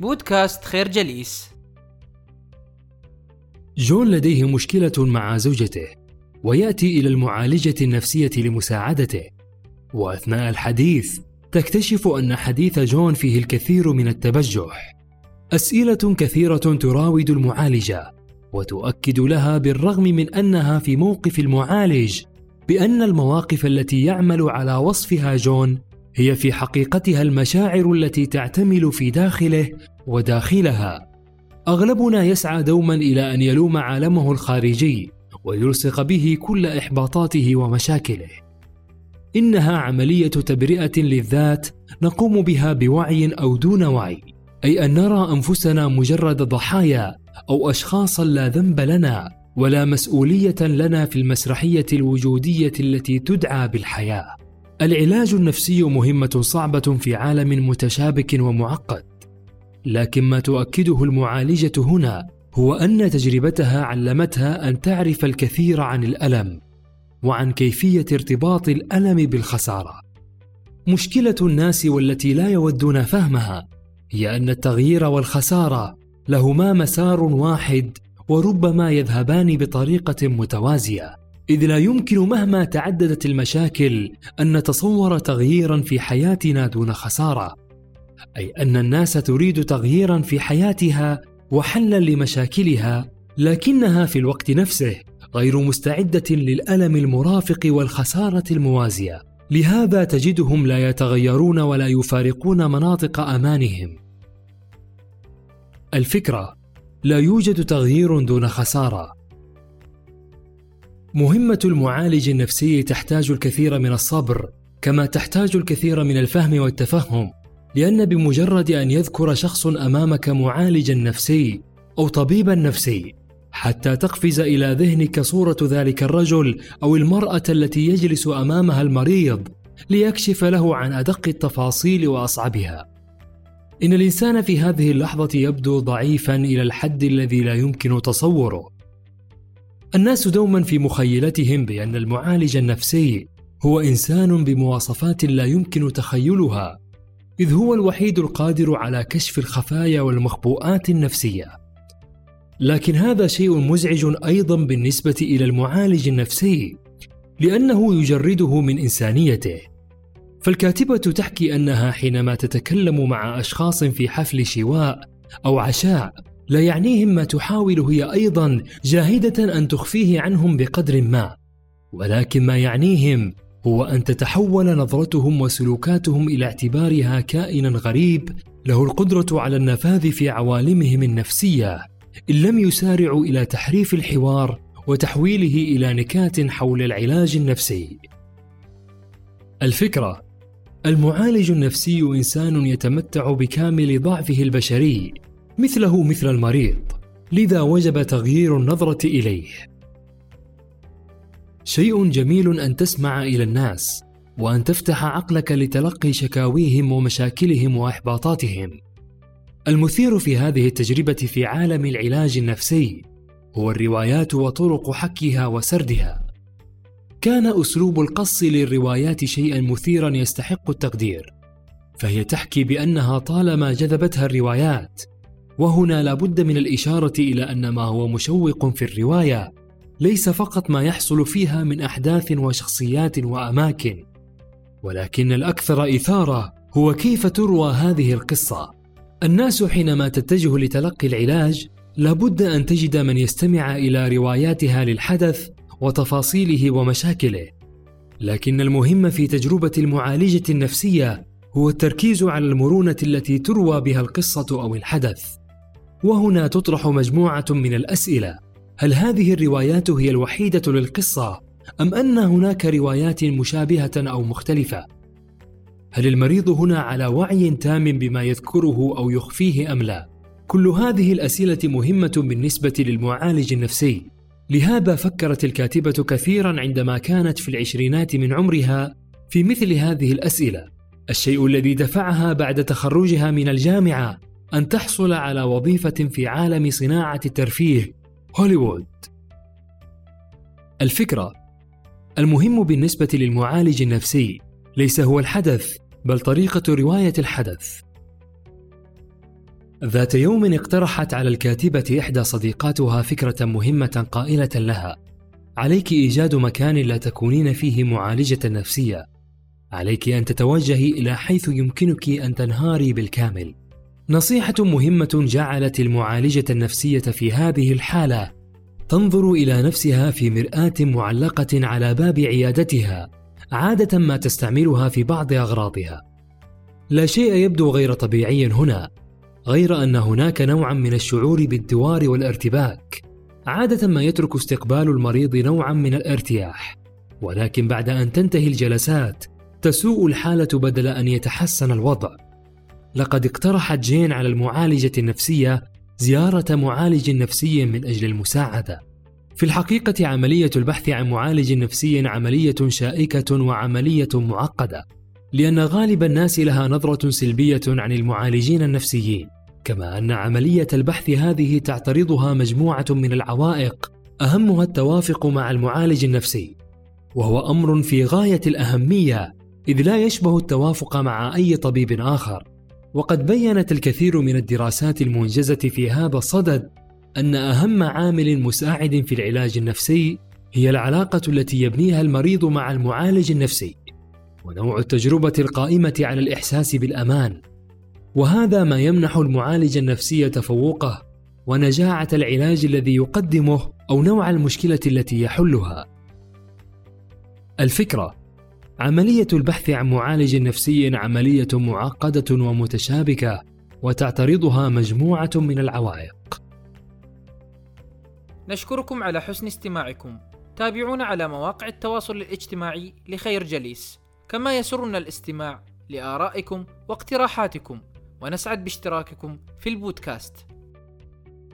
بودكاست خير جليس. جون لديه مشكلة مع زوجته ويأتي إلى المعالجة النفسية لمساعدته. وأثناء الحديث تكتشف أن حديث جون فيه الكثير من التبجح. أسئلة كثيرة تراود المعالجة وتؤكد لها بالرغم من أنها في موقف المعالج بأن المواقف التي يعمل على وصفها جون هي في حقيقتها المشاعر التي تعتمل في داخله وداخلها. أغلبنا يسعى دوما إلى أن يلوم عالمه الخارجي ويلصق به كل إحباطاته ومشاكله. إنها عملية تبرئة للذات نقوم بها بوعي أو دون وعي أي أن نرى أنفسنا مجرد ضحايا أو اشخاصا لا ذنب لنا ولا مسؤولية لنا في المسرحية الوجودية التي تدعى بالحياة. العلاج النفسي مهمة صعبة في عالم متشابك ومعقد لكن ما تؤكده المعالجة هنا هو أن تجربتها علمتها أن تعرف الكثير عن الألم وعن كيفية ارتباط الألم بالخسارة. مشكلة الناس والتي لا يودون فهمها هي أن التغيير والخسارة لهما مسار واحد وربما يذهبان بطريقة متوازية. إذ لا يمكن مهما تعددت المشاكل أن نتصور تغييرا في حياتنا دون خسارة أي أن الناس تريد تغييرا في حياتها وحلا لمشاكلها لكنها في الوقت نفسه غير مستعدة للألم المرافق والخسارة الموازية. لهذا تجدهم لا يتغيرون ولا يفارقون مناطق أمانهم. الفكرة لا يوجد تغيير دون خسارة. مهمة المعالج النفسي تحتاج الكثير من الصبر كما تحتاج الكثير من الفهم والتفهم لأن بمجرد أن يذكر شخص أمامك معالجا نفسي أو طبيبا نفسي حتى تقفز إلى ذهنك صورة ذلك الرجل أو المرأة التي يجلس أمامها المريض ليكشف له عن أدق التفاصيل وأصعبها. إن الإنسان في هذه اللحظة يبدو ضعيفا إلى الحد الذي لا يمكن تصوره. الناس دوما في مخيلتهم بأن المعالج النفسي هو إنسان بمواصفات لا يمكن تخيلها إذ هو الوحيد القادر على كشف الخفايا والمخبوءات النفسية. لكن هذا شيء مزعج أيضا بالنسبة إلى المعالج النفسي لأنه يجرده من إنسانيته. فالكاتبة تحكي أنها حينما تتكلم مع أشخاص في حفل شواء أو عشاء لا يعنيهم ما تحاول هي أيضا جاهدة أن تخفيه عنهم بقدر ما. ولكن ما يعنيهم هو أن تتحول نظرتهم وسلوكاتهم إلى اعتبارها كائنا غريب له القدرة على النفاذ في عوالمهم النفسية إن لم يسارعوا إلى تحريف الحوار وتحويله إلى نكات حول العلاج النفسي. الفكرة المعالج النفسي إنسان يتمتع بكامل ضعفه البشري مثله مثل المريض لذا وجب تغيير النظرة إليه. شيء جميل أن تسمع إلى الناس وأن تفتح عقلك لتلقي شكاويهم ومشاكلهم وإحباطاتهم. المثير في هذه التجربة في عالم العلاج النفسي هو الروايات وطرق حكيها وسردها. كان أسلوب القص للروايات شيئا مثيرا يستحق التقدير فهي تحكي بأنها طالما جذبتها الروايات وهنا لابد من الإشارة إلى أن ما هو مشوق في الرواية ليس فقط ما يحصل فيها من أحداث وشخصيات وأماكن ولكن الأكثر إثارة هو كيف تروى هذه القصة. الناس حينما تتجه لتلقي العلاج لابد أن تجد من يستمع إلى رواياتها للحدث وتفاصيله ومشاكله. لكن المهم في تجربة المعالجة النفسية هو التركيز على المرونة التي تروى بها القصة أو الحدث. وهنا تطرح مجموعة من الأسئلة. هل هذه الروايات هي الوحيدة للقصة أم أن هناك روايات مشابهة أو مختلفة؟ هل المريض هنا على وعي تام بما يذكره أو يخفيه أم لا؟ كل هذه الأسئلة مهمة بالنسبة للمعالج النفسي. لهذا فكرت الكاتبة كثيرا عندما كانت في العشرينات من عمرها في مثل هذه الأسئلة. الشيء الذي دفعها بعد تخرجها من الجامعة أن تحصل على وظيفة في عالم صناعة الترفيه هوليوود الفكرة المهم بالنسبة للمعالج النفسي ليس هو الحدث بل طريقة رواية الحدث ذات يوم اقترحت على الكاتبة إحدى صديقاتها فكرة مهمة قائلة لها: عليك إيجاد مكان لا تكونين فيه معالجة نفسية. عليك أن تتوجهي إلى حيث يمكنك أن تنهاري بالكامل. نصيحة مهمة جعلت المعالجة النفسية في هذه الحالة تنظر إلى نفسها في مرآة معلقة على باب عيادتها، عادة ما تستعملها في بعض أغراضها. لا شيء يبدو غير طبيعي هنا، غير أن هناك نوعا من الشعور بالدوار والارتباك. عادة ما يترك استقبال المريض نوعا من الارتياح، ولكن بعد أن تنتهي الجلسات، تسوء الحالة بدل أن يتحسن الوضع. لقد اقترحت جين على المعالجة النفسية زيارة معالج نفسي من أجل المساعدة. في الحقيقة عملية البحث عن معالج نفسي عملية شائكة وعملية معقدة، لأن غالب الناس لها نظرة سلبية عن المعالجين النفسيين، كما أن عملية البحث هذه تعترضها مجموعة من العوائق، أهمها التوافق مع المعالج النفسي، وهو أمر في غاية الأهمية، إذ لا يشبه التوافق مع أي طبيب آخر. وقد بينت الكثير من الدراسات المنجزة في هذا الصدد أن أهم عامل مساعد في العلاج النفسي هي العلاقة التي يبنيها المريض مع المعالج النفسي، ونوع التجربة القائمة على الإحساس بالأمان، وهذا ما يمنح المعالج النفسي تفوقه ونجاعة العلاج الذي يقدمه أو نوع المشكلة التي يحلها. الفكرة عملية البحث عن معالج نفسي عملية معقدة ومتشابكة وتعترضها مجموعة من العوائق. نشكركم على حسن استماعكم. تابعونا على مواقع التواصل الاجتماعي لخير جليس، كما يسرنا الاستماع لآرائكم واقتراحاتكم، ونسعد باشتراككم في البودكاست.